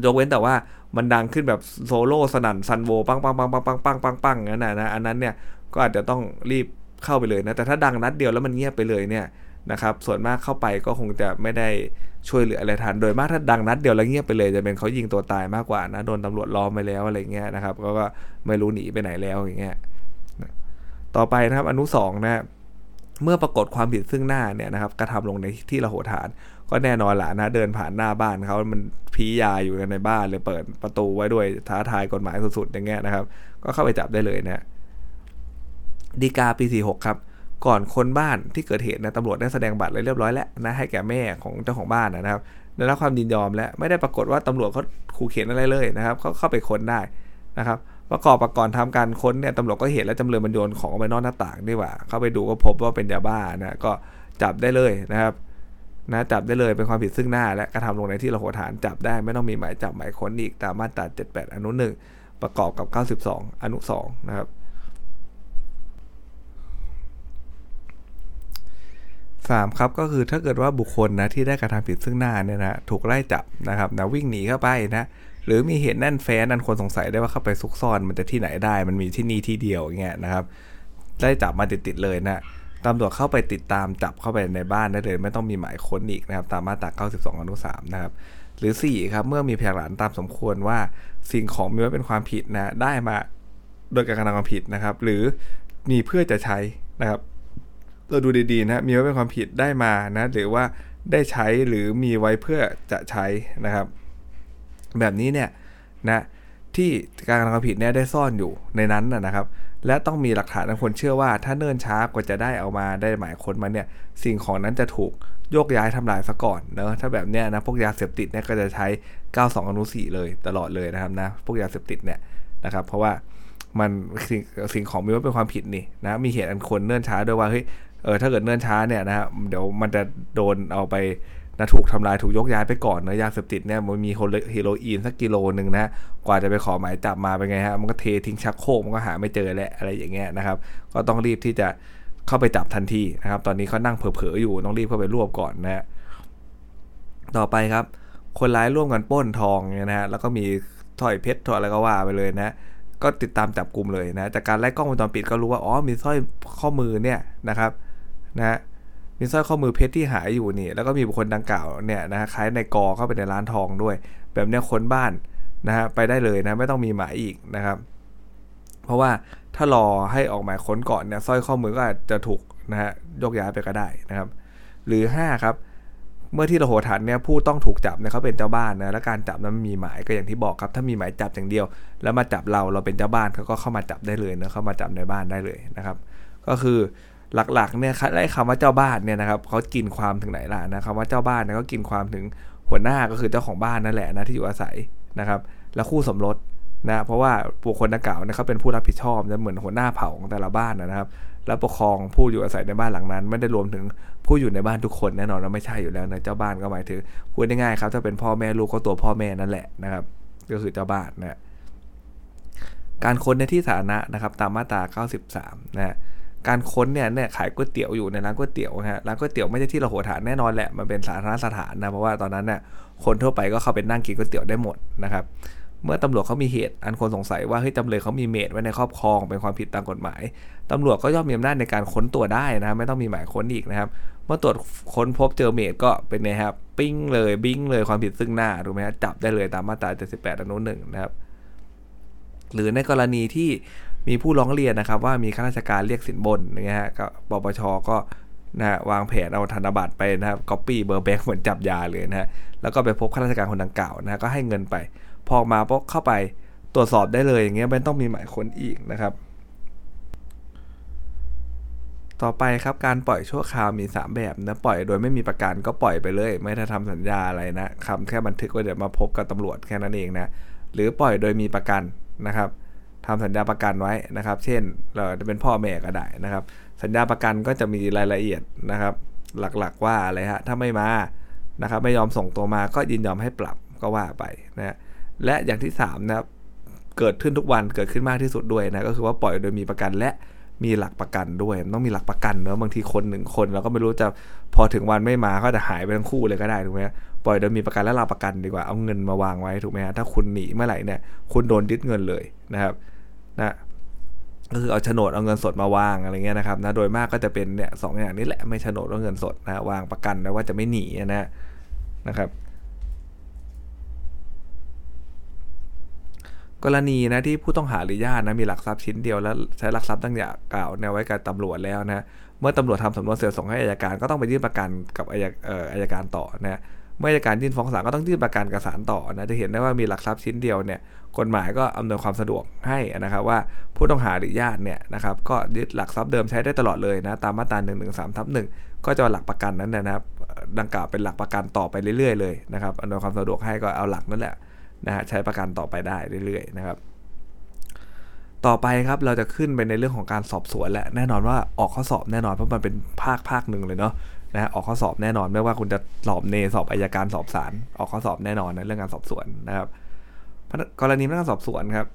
ยกเว้นแต่ว่ามันดังขึ้นแบบโซโล่สนั่นซันโวปังปังปังปังปังปังปังปังนั่นนะนะอันนั้นเนี่ยก็อาจจะต้องรีบเข้าไปเลยนะแต่ถ้าดังนัดเดียวแล้วมันเงียบไปเลยเนี่ย นะครับส่วนมากเข้าไปก็คงจะไม่ได้ช่วยเหลืออะไรทันโดยมากถ้าดังนัดเดียวแล้วเงียบไปเลยจะเป็นเขายิงตัวตายมากกว่านะโดนตำรวจล้อมไปแล้วอะไรเงี้ยนะครับก็ก็ไม่รู้หนีไปไหนแล้วอย่างเงี้ยต่อไปนะครับอนุสองนะเมื่อปรากฏความผิดซึ่งหน้าเนี่ยนะครับกระทำลงในที่ระโหฐาน ก็แน่นอนแหละนะเดินผ่านหน้าบ้านเขามันพียาอยู่ในบ้านเลยเปิดประตูไว้ด้วยท้าทายกฎหมายสุดๆอย่างเงี้ยนะครับ ก็เข้าไปจับได้เลยนะดีกาปี46ครับ ก่อนคนบ้านที่เกิดเหตุนะตำรวจได้แสดงบัตรเลยเรียบร้อยแล้วนะให้แก่แม่ของเจ้าของบ้านนะครับได้รับความยินยอมและไม่ได้ปรากฏว่าตำรวจเขาขู่เข็นอะไรเลยนะครับเขาเข้าไปค้นได้นะครับประกอบประกอบทำการค้นเนี่ยตำรวจก็เห็นแล้วจำเลยมันโยนของไปนอกหน้าต่างดีกว่า เข้าไปดูก็พบว่าเป็นยาบ้านะก็จับได้เลยนะครับนะจับได้เลยเป็นความผิดซึ่งหน้า และกระทำลงในที่ระโหฐานจับได้ไม่ต้องมีหมายจับหมายค้นอีกตามมาตรา 78 อนุ 1 ประกอบกับ 92 อนุ 2 นะครับ สามครับก็คือถ้าเกิดว่าบุคคลนะที่ได้กระทำผิดซึ่งหน้าเนี่ยนะถูกไล่จับนะครับนะวิ่งหนีเข้าไปนะหรือมีเหตุแน่นแฟ้นนันคนสงสัยได้ว่าเข้าไปซุกซ่อนมันจะที่ไหนได้ มันมีที่นี่ที่เดียวอย่างเงี้ยนะครับได้จับมาติดๆเลยนะตำรวจเข้าไปติดตามจับเข้าไปในบ้านได้เลยไม่ต้องมีหมายค้นอีกนะครับตามมาตรา92อนุ3นะครับหรือ 4 ครับเมื่อมีพยานหลักฐานตามสมควรว่าสิ่งของมีไว้เป็นความผิดนะได้มาโดยการกระทำความผิดนะครับ หรือมีเพื่อจะใช้นะครับ เราดูดีๆนะมีไว้เป็นความผิดได้มานะหรือว่าได้ใช้หรือมีไว้เพื่อจะใช้นะครับ แบบนี้เนี่ยนะที่การกระทำความผิดเนี่ยได้ซ่อนอยู่ในนั้นนะครับ และต้องมีหลักฐานอันควรเชื่อว่า ถ้าเนิ่นช้ากว่าจะได้เอามาได้หมายค้นมาเนี่ยสิ่งของนั้นจะถูกโยกย้ายทำลายซะก่อนเนะถ้าแบบเนี้ยนะพวกยาเสพติดเนี่ยก็จะใช้ 92 อนุ4เลยตลอดเลยนะครับนะพวกยาเสพติดเนี่ยนะครับเพราะว่ามันสิ่งสิ่งของมีว่าเป็นความผิดนี่นะมีเหตุอันควรเนิ่นช้าด้วยว่าเฮ้ย เออถ้าเกิดเนิ่นช้าเนี่ยนะฮะเดี๋ยวมันจะโดนเอาไปนะถูกทำลายถูกยกย้ายไปก่อนนะยาเสพติดเนี่ยมันมีเฮโรอีนสักกิโลหนึ่งนะกว่าจะไปขอหมายจับมาเป็นไงฮะมันก็เททิ้งชักโครกมันก็หาไม่เจอแหละอะไรอย่างเงี้ยนะครับ ก็ต้องรีบที่จะเข้าไปจับทันทีนะครับ ตอนนี้เขานั่งเผลอๆอยู่ต้องรีบเข้าไปรวบก่อนนะฮะต่อไปครับ คนร้ายร่วมกันป้นทองเนี่ยนะฮะแล้วก็มีถอยเพชรถอยอะไรก็ว่าไปเลยนะก็ติดตามจับกลุ่มเลยนะจากการไล่กล้องวงจรปิดก็รู้ว่าอ๋อมีสร้อยข้อมือเนี่ยนะครับ นะมีสร้อยข้อมือเพชรที่หายอยู่นี่ แล้วก็มีบุคคลดังกล่าวเนี่ยนะคล้ายในกอเข้าไปในร้านทองด้วย แบบเนี้ยค้นบ้านนะฮะไปได้เลยนะไม่ต้องมีหมายอีกนะครับ เพราะว่าถ้ารอให้ออกหมายค้นก่อนเนี่ยสร้อยข้อมือก็อาจจะถูกนะฮะยกย้ายไปก็ได้นะครับ หรือ 5 ครับ เมื่อที่ระโหฐานเนี่ยผู้ต้องถูกจับเนี่ยเขาเป็นเจ้าบ้านนะและการจับนั้นมีหมายก็อย่างที่บอกครับ ถ้ามีหมายจับอย่างเดียว แล้วมาจับเราเราเป็นเจ้าบ้านเขาก็เข้ามาจับได้เลยนะเข้ามาจับในบ้านได้เลยนะครับ ก็คือ หลักๆเนี่ยไอ้คำว่าเจ้าบ้านเนี่ยนะครับเขากินความถึงไหนล่ะนะคำว่าเจ้าบ้านเนี่ยก็กินความถึงหัวหน้าก็คือเจ้าของบ้านนั่นแหละนะที่อยู่อาศัยนะครับ แล้วคู่สมรสนะเพราะว่าบุคคลดังกล่าวเนี่ยเขาเป็นผู้รับผิดชอบจะเหมือนหัวหน้าเผ่าของแต่ละบ้านนะครับ แล้วปกครองผู้อยู่อาศัยในบ้านหลังนั้น ไม่ได้รวมถึงผู้อยู่ในบ้านทุกคนแน่นอนว่าไม่ใช่อยู่แล้วนะเจ้าบ้านก็หมายถึงพูดง่ายๆครับถ้าเป็นพ่อแม่ลูกก็ตัวพ่อแม่นั่นแหละนะครับ ก็คือเจ้าบ้านนะการค้นในที่สาธารณะนะครับ ตามมาตรา 93 นะ การค้นเนี่ยเนี่ยขายก๋วยเตี๋ยวอยู่ในร้านก๋วยเตี๋ยวฮะร้านก๋วยเตี๋ยวไม่ใช่ที่เราโหฐานแน่นอนแหละมันเป็นสาธารณสถานนะเพราะว่าตอนนั้นเนี่ยคนทั่วไปก็เข้าไปนั่งกินก๋วยเตี๋ยวได้หมดนะครับเมื่อตำรวจเขามีเหตุอันควรสงสัยว่าเฮ้ยจำเลยเขามีเมดไว้ในครอบครองเป็นความผิดตามกฎหมายตำรวจก็ย่อมมีอำนาจในการค้นตัวได้นะไม่ต้องมีหมายค้นอีกนะครับ เมื่อตรวจค้นพบเจอเมดก็เป็นไงครับปิ้งเลยบิ้งเลยความผิดซึ่งหน้าถูกไหมครับจับได้เลยตามมาตรา78อนุหนึ่งนะครับหรือในกรณีที่ มีผู้ร้องเรียนนะครับ ว่ามีข้าราชการเรียกสินบนอย่างเงี้ยฮะก็ปปชก็นะวางแผนเอาธนบัตรไปนะครับก๊อปปี้เบอร์แบงค์เหมือนจับยาเลยนะฮะแล้วก็ไปพบข้าราชการคนดังกล่าวนะก็ให้เงินไป พอมาพอเข้าไปตรวจสอบได้เลยอย่างเงี้ยไม่ต้องมีหมายค้นอีกนะครับ ต่อไปครับการปล่อยชั่วคราวมี 3 แบบนะปล่อยโดยไม่มีประกันก็ปล่อยไปเลย ไม่ได้ทำสัญญาอะไรนะทำแค่บันทึกไว้เดี๋ยวมาพบกับตำรวจแค่นั้นเองนะหรือปล่อยโดยมีประกันนะครับ ทำสัญญาประกันไว้นะครับ เช่นเราจะเป็นพ่อแม่ก็ได้นะครับ สัญญาประกันก็จะมีรายละเอียดนะครับ หลักๆว่าอะไรฮะถ้าไม่มานะครับ ไม่ยอมส่งตัวมาก็ยินยอมให้ปรับก็ว่าไปนะและอย่างที่3นะครับเกิดขึ้นทุกวันเกิดขึ้นมากที่สุดด้วยนะก็คือว่าปล่อยโดยมีประกันและมีหลักประกันด้วยต้องมีหลักประกันเนอะบางทีคนหนึ่งคนเราก็ไม่รู้จะพอถึงวันไม่มาก็จะหายไปทั้งคู่เลยก็ได้ถูกไหมปล่อยโดยมีประกันและหลักประกันดีกว่าเอาเงินมาวางไว้ถูกไหมฮะถ้าคุณหนีเมื่อไหร่เนี่ยคุณโดนยึดเงินเลยนะครับ นะก็คือเอาโฉนดเอาเงินสดมาวางอะไรเงี้ยนะครับนะโดยมากก็จะเป็นเนี่ยสองอย่างนี้แหละไม่โฉนดว่าเงินสดนะวางประกันนะว่าจะไม่หนีนะนะครับ กรณีนะที่ผู้ต้องหาหรือญาตินะมีหลักทรัพย์ชิ้นเดียวแล้วใช้หลักทรัพย์ตั้งอย่างกล่าวแนวไว้กับตำรวจแล้วนะเมื่อตำรวจทำสำนวนเสร็จส่งให้อายการก็ต้องไปยื่นประกันกับอายการต่อนะ เมื่อการยื่นฟ้องศาลก็ต้องยื่นประกันกับศาลต่อนะจะเห็นได้ว่ามีหลักทรัพย์ชิ้นเดียวเนี่ยกฎหมายก็อำนวยความสะดวกให้นะครับว่าผู้ต้องหาหรือญาติเนี่ยนะครับก็ยึดหลักทรัพย์เดิมใช้ได้ตลอดเลยนะตามมาตรา1นึทับหก็จะหลักประกันนั้นนะครับดังกล่าวเป็นหลักประกันต่อไปเรื่อยๆเลยนะครับอำนวยความสะดวกให้ก็เอาหลักนั่นแหละนะฮะใช้ประกันต่อไปได้เรื่อยๆนะครับต่อไปครับเราจะขึ้นไปในเรื่องของการสอบสวนแหละแน่นอนว่าออกข้อสอบแน่นอนเพราะมันเป็นภาคภาคหนึ่งเลยเนาะ นะออกข้อสอบแน่นอน ไม่ว่าคุณจะสอบเนสอบอายการสอบศาลออกข้อสอบแน่นอนนะเรื่องการสอบสวนนะครับกรณีพนักงานสอบสวนครับ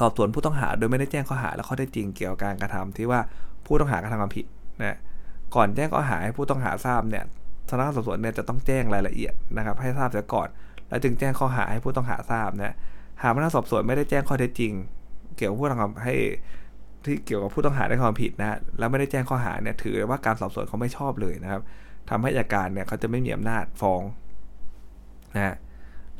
สอบสวนผู้ต้องหาโดยไม่ได้แจ้งข้อหาและข้อเท็จจริงเกี่ยวกับการกระทำที่ว่าผู้ต้องหากระทำความผิดนะก่อนแจ้งข้อหาให้ผู้ต้องหาทราบเนี่ยพนักงานสอบสวนเนี่ยจะต้องแจ้งรายละเอียดนะครับ ให้ทราบเสียก่อน แล้วจึงแจ้งข้อหาให้ผู้ต้องหาทราบนะหากพนักงานสอบสวนไม่ได้แจ้งข้อเท็จจริง เกี่ยวกับผู้ต้องหาให้ ที่เกี่ยวกับผู้ต้องหาได้ความผิดนะ แล้วไม่ได้แจ้งข้อหาเนี่ยถือว่าการสอบสวนเขาไม่ชอบเลยนะครับทำให้อัยการเนี่ยเขาจะไม่มีอำนาจฟ้องนะ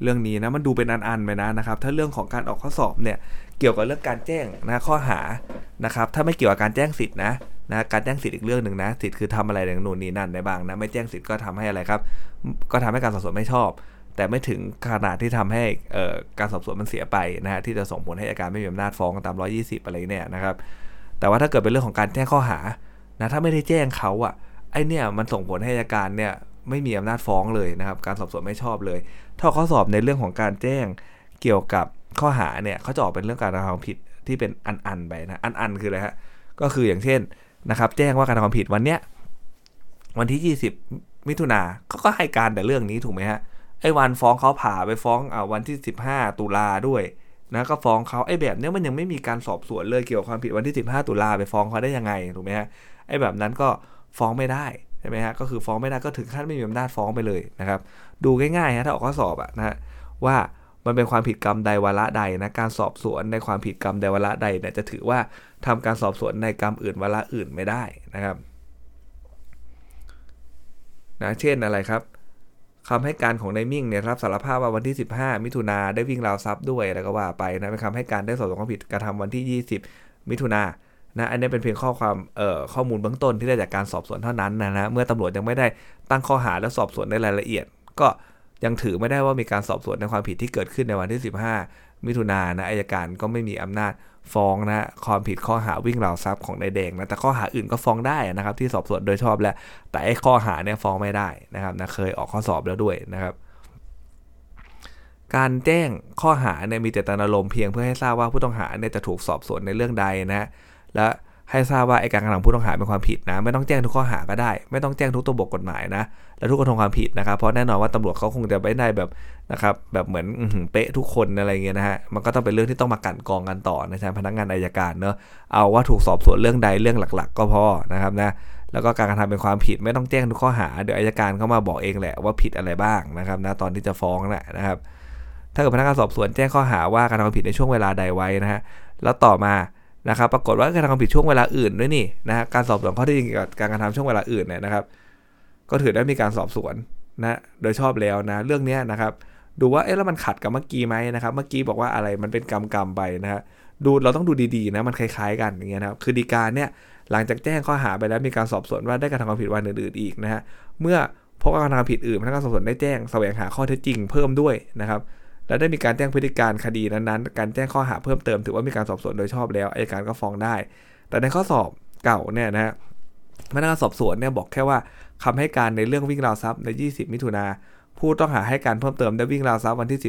เรื่องนี้นะมันดูเป็นอันๆไปนะนะครับ ถ้าเรื่องของการออกข้อสอบเนี่ยเกี่ยวกับเรื่องการแจ้งนะข้อหานะครับ ถ้าไม่เกี่ยวกับการแจ้งสิทธินะนะการแจ้งสิทธิ์อีกเรื่องหนึ่งนะสิทธิ์คือทำอะไรอย่างนู่นนี่นั่นในบางนะไม่แจ้งสิทธิ์ก็ทำให้อะไรครับ ก็ทำให้การสอบสวนไม่ชอบ แต่ไม่ถึงขนาดที่ทำให้การสอบสวนมันเสียไปนะฮะที่จะส่งผลให้อาการไม่มีอำนาจฟ้องตาม 120 อะไรเนี่ยนะครับ แต่ว่าถ้าเกิดเป็นเรื่องของการแจ้งข้อหานะถ้าไม่ได้แจ้งเขาอะไอเนี่ยมันส่งผลให้อาการเนี่ยไม่มีอำนาจฟ้องเลยนะครับ การสอบสวนไม่ชอบเลย ถ้าข้อสอบในเรื่องของการแจ้งเกี่ยวกับข้อหาเนี่ยเขาจะออกเป็นเรื่องการกระทำผิดที่เป็นอันอันไปนะอันอันคืออะไรฮะก็คืออย่างเช่นนะครับแจ้งว่าการกระทำผิดวันเนี้ยวันที่ 20 มิถุนาเขาก็ให้การแต่เรื่องนี้ถูกไหมฮะ ไอ้วันฟ้องเขาผ่าไปฟ้องอ่าวันที่ 15 ตุลาด้วยนะก็ฟ้องเขาไอ้แบบเนี้ยมันยังไม่มีการสอบสวนเลยเกี่ยวกับความผิดวันที่ 15 ตุลาไปฟ้องเขาได้ยังไงถูกไหมฮะไอ้แบบนั้นก็ฟ้องไม่ได้ใช่ไหมฮะก็คือฟ้องไม่ได้ก็ถึงขั้นไม่มีอำนาจฟ้องไปเลยนะครับดูง่ายๆฮะถ้าออกข้อสอบอะนะฮะว่ามันเป็นความผิดกรรมใดวาระใดนะการสอบสวนในความผิดกรรมใดวาระใดเนี่ยจะถือว่าทำการสอบสวนในกรรมอื่นวาระอื่นไม่ได้นะครับนะเช่นอะไรครับ คำให้การของนายมิ่งเนี่ยรับสารภาพว่าวันที่ 15 มิถุนาได้วิ่งราวทรัพย์ด้วยแล้วก็ว่าไปนะเป็นคำให้การได้สอบสวนความผิดกระทำวันที่ 20 มิถุนานะอันนี้เป็นเพียงข้อความเอ่อข้อมูลเบื้องต้นที่ได้จากการสอบสวนเท่านั้นนะนะเมื่อตำรวจยังไม่ได้ตั้งข้อหาและสอบสวนในรายละเอียด ก็ยังถือไม่ได้ว่ามีการสอบสวนในความผิดที่เกิดขึ้นในวันที่ 15 มิถุนายนนะอายการก็ไม่มีอำนาจ ฟ้องนะความผิดข้อหาวิ่งราวทรัพย์ของนายแดงนะแต่ข้อหาอื่นก็ฟ้องได้นะครับ ที่สอบสวนโดยชอบแล้ว แต่ไอ้ข้อหาเนี่ยฟ้องไม่ได้นะครับนะเคยออกข้อสอบแล้วด้วยนะครับ การแจ้งข้อหาเนี่ยมีเจตนารมณ์เพียงเพื่อให้ทราบว่าผู้ต้องหาเนี่ยจะถูกสอบสวนในเรื่องใดนะและ ให้ทราบว่าไอการกระทำผู้ต้องหาเป็นความผิดนะ ไม่ต้องแจ้งทุกข้อหาก็ได้ ไม่ต้องแจ้งทุกตัวบทกฎหมายนะ และทุกกระทำความผิดนะครับ เพราะแน่นอนว่าตำรวจเขาคงจะไม่ได้แบบนะครับแบบเหมือนเป๊ะทุกคนอะไรเงี้ยนะฮะ มันก็ต้องเป็นเรื่องที่ต้องมากันกองกันต่อในชั้นพนักงานอายการเนอะเอาว่าถูกสอบสวนเรื่องใดเรื่องหลัก ๆ ก็พอนะครับนะ แล้วก็การกระทำเป็นความผิดไม่ต้องแจ้งทุกข้อหา เดี๋ยวอายการเข้ามาบอกเองแหละว่าผิดอะไรบ้างนะครับนะตอนที่จะฟ้องแหละนะครับ ถ้าเกิดพนักงานสอบสวนแจ้งข้อหาว่าการทำความผิดในช่วงเวลาใดไว้นะฮะ แล้วต่อมา นะครับปรากฏว่าการทำความผิดช่วงเวลาอื่นด้วยนี่นะฮะการสอบสวนข้อเท็จจริงกับการกระทำช่วงเวลาอื่นเนี่ยนะครับ ก็ถือได้มีการสอบสวนนะโดยชอบแล้วนะเรื่องนี้นะครับ ดูว่าเอ๊ะแล้วมันขัดกับเมื่อกี้ไหมนะครับ เมื่อกี้บอกว่าอะไรมันเป็นกรรมกรรมไปนะฮะดูเราต้องดูดีๆนะมันคล้ายๆกันอย่างเงี้ยนะครับคือดีการเนี่ยหลังจากแจ้งข้อหาไปแล้วมีการสอบสวนว่าได้กระทำความผิดวันอื่นๆอีกนะฮะเมื่อพบการกระทำผิดอื่นพนักงานสอบสวนได้แจ้งแสวงหาข้อเท็จจริงเพิ่มด้วยนะครับ และได้มีการแจ้งพฤติการคดีนั้นๆ การแจ้งข้อหาเพิ่มเติมถือว่ามีการสอบสวนโดยชอบแล้วอายการก็ฟ้องได้ แต่ในข้อสอบเก่าเนี่ยนะฮะพนักงานสอบสวนเนี่ยบอกแค่ว่าคำให้การในเรื่องวิ่งราวทรัพย์ใน 20 มิถุนาผู้ต้องหาให้การเพิ่มเติมได้วิ่งราวทรัพย์วันที่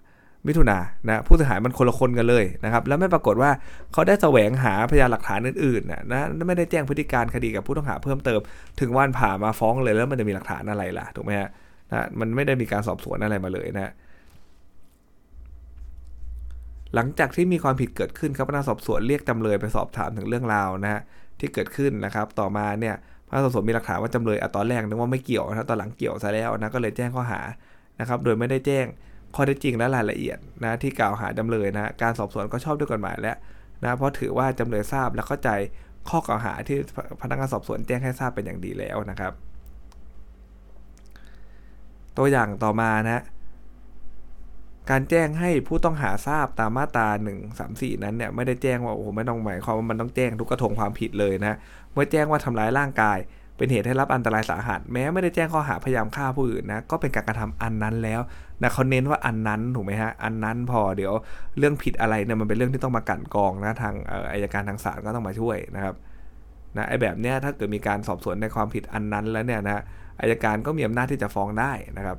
15 มิถุนานะผู้เสียหายมันคนละคนกันเลยนะครับแล้วไม่ปรากฏว่าเขาได้แสวงหาพยานหลักฐานอื่นๆนะนะไม่ได้แจ้งพฤติการคดีกับผู้ต้องหาเพิ่มเติม ถึงวันผ่ามาฟ้องเลยแล้วมันจะมีหลักฐานอะไรล่ะถูกไหมฮะนะมันไม่ได้มีการสอบสวนอะไรมาเลยนะ หลังจากที่มีความผิดเกิดขึ้นครับพนักงานสอบสวนเรียกจำเลยไปสอบถามถึงเรื่องราวนะฮะที่เกิดขึ้นนะครับ ต่อมาเนี่ยพนักงานสอบสวนมีหลักฐานว่าจำเลยอตอนแรกนึกว่าไม่เกี่ยวนะตอนหลังเกี่ยวซะแล้วนะก็เลยแจ้งข้อหานะครับโดยไม่ได้แจ้งข้อเท็จจริงและรายละเอียดนะที่กล่าวหาจำเลยนะการสอบสวนก็ชอบด้วยกฎหมายแล้วนะเพราะถือว่าจำเลยทราบและเข้าใจข้อกล่าวหาที่พนักงานสอบสวนแจ้งให้ทราบเป็นอย่างดีแล้วนะครับ ตัวอย่างต่อมานะ การแจ้งให้ผู้ต้องหาทราบตามมาตรา1 3 4 นั้นเนี่ยไม่ได้แจ้งว่าโอ้โหไม่ต้องหมายความว่ามันต้องแจ้งทุกกระทงความผิดเลยนะเมื่อแจ้งว่าทำร้ายร่างกาย เป็นเหตุให้รับอันตรายสาหัส แม้ไม่ได้แจ้งข้อหาพยายามฆ่าผู้อื่นนะก็เป็นการกระทำอันนั้นแล้วนะเขาเน้นว่าอันนั้นถูกไหมฮะอันนั้นพอเดี๋ยวเรื่องผิดอะไรเนี่ยมันเป็นเรื่องที่ต้องมากันกองนะทางอายการทางศาลก็ต้องมาช่วยนะครับนะไอ้แบบเนี้ยถ้าเกิดมีการสอบสวนในความผิดอันนั้นแล้วเนี่ยนะอายการก็มีอำนาจที่จะฟ้องได้นะครับ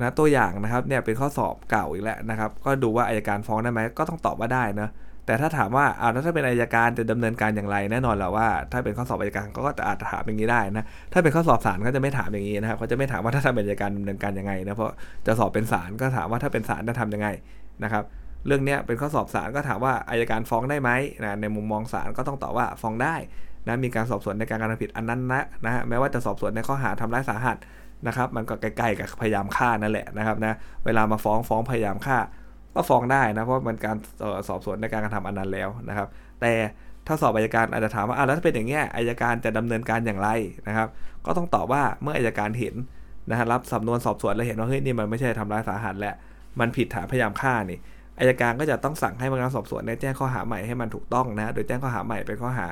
นะตัวอย่างนะครับเนี่ยเป็นข้อสอบเก่าอีกแล้วนะครับก็ดูว่าอายการฟ้องได้ไหมก็ต้องตอบว่าได้นะแต่ถ้าถามว่าอ้าวถ้าเป็นอายการจะดำเนินการอย่างไรแน่นอนแหละว่า ถ้าเป็นข้อสอบอายการก็จะอาจถามอย่างนี้ได้นะถ้าเป็นข้อสอบศาลก็จะไม่ถามอย่างนี้นะครับเขาจะไม่ถามว่าถ้าทำเป็นอายการดำเนินการยังไงนะเพราะจะสอบเป็นศาลก็ถามว่าถ้าเป็นศาลจะทำยังไงนะครับเรื่องนี้เป็นข้อสอบศาลก็ถามว่าอายการฟ้องได้ไหมนะในมุมมองศาลก็ต้องตอบว่าฟ้องได้นะมีการสอบสวนในการกระทำผิดอันนั้นนะนะฮะแม้ว่าจะสอบสวนในข้อหาทำร้ายสาหัส นะครับมันก็ใกล้ๆกับพยายามฆ่านั่นแหละนะครับนะเวลามาฟ้องฟ้องพยายามฆ่า ก็ฟ้องได้นะเพราะมันการสอบสวนในการกระทำอันนั้นแล้วนะครับ แต่ถ้าสอบอายการอาจจะถามว่าอ่าแล้วถ้าเป็นอย่างเงี้ยอายการจะดำเนินการอย่างไรนะครับ ก็ต้องตอบว่าเมื่ออายการเห็นนะฮะรับสำนวนสอบสวนแล้วเห็นว่าเฮ้ยนี่มันไม่ใช่ทำร้ายสาหัสและมันผิดฐานพยายามฆ่านี่อายการก็จะต้องสั่งให้พนักงานสอบสวนได้แจ้งข้อหาใหม่ให้มันถูกต้องนะโดยแจ้งข้อหาใหม่เป็นข้อหา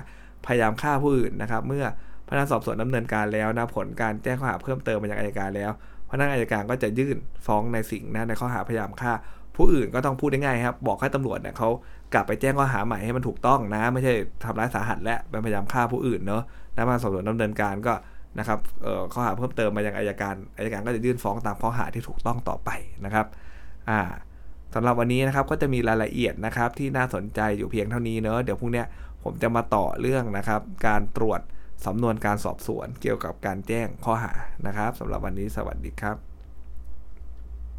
พยายามฆ่าผู้อื่นนะครับ เมื่อ พนักงานสอบสวนดำเนินการแล้วนะผลการแจ้งข้อหาเพิ่มเติมมายังอายการแล้วพนักงานอายการก็จะยื่นฟ้องในสิ่งนะในข้อหาพยายามฆ่า ผู้อื่นก็ต้องพูดได้ง่ายครับ บอกให้ตำรวจเนี่ยเขากลับไปแจ้งข้อหาใหม่ให้มันถูกต้องนะ ไม่ใช่ทำร้ายสาหัสและเป็นพยายามฆ่าผู้อื่นเนาะนะมาสอบสวนดำเนินการก็นะครับข้อหาเพิ่มเติมมายังอายการอายการก็จะยื่นฟ้องตามข้อหาที่ถูกต้องต่อไปนะครับอ่าสำหรับวันนี้นะครับก็จะมีรายละเอียดนะครับที่น่าสนใจอยู่เพียงเท่านี้เนอะเดี๋ยวพรุ่งนี้ผมจะมาต่อเรื่องนะครับการตรวจ สำนวนการสอบสวนเกี่ยวกับการแจ้งข้อหานะครับสำหรับวันนี้สวัสดีครับ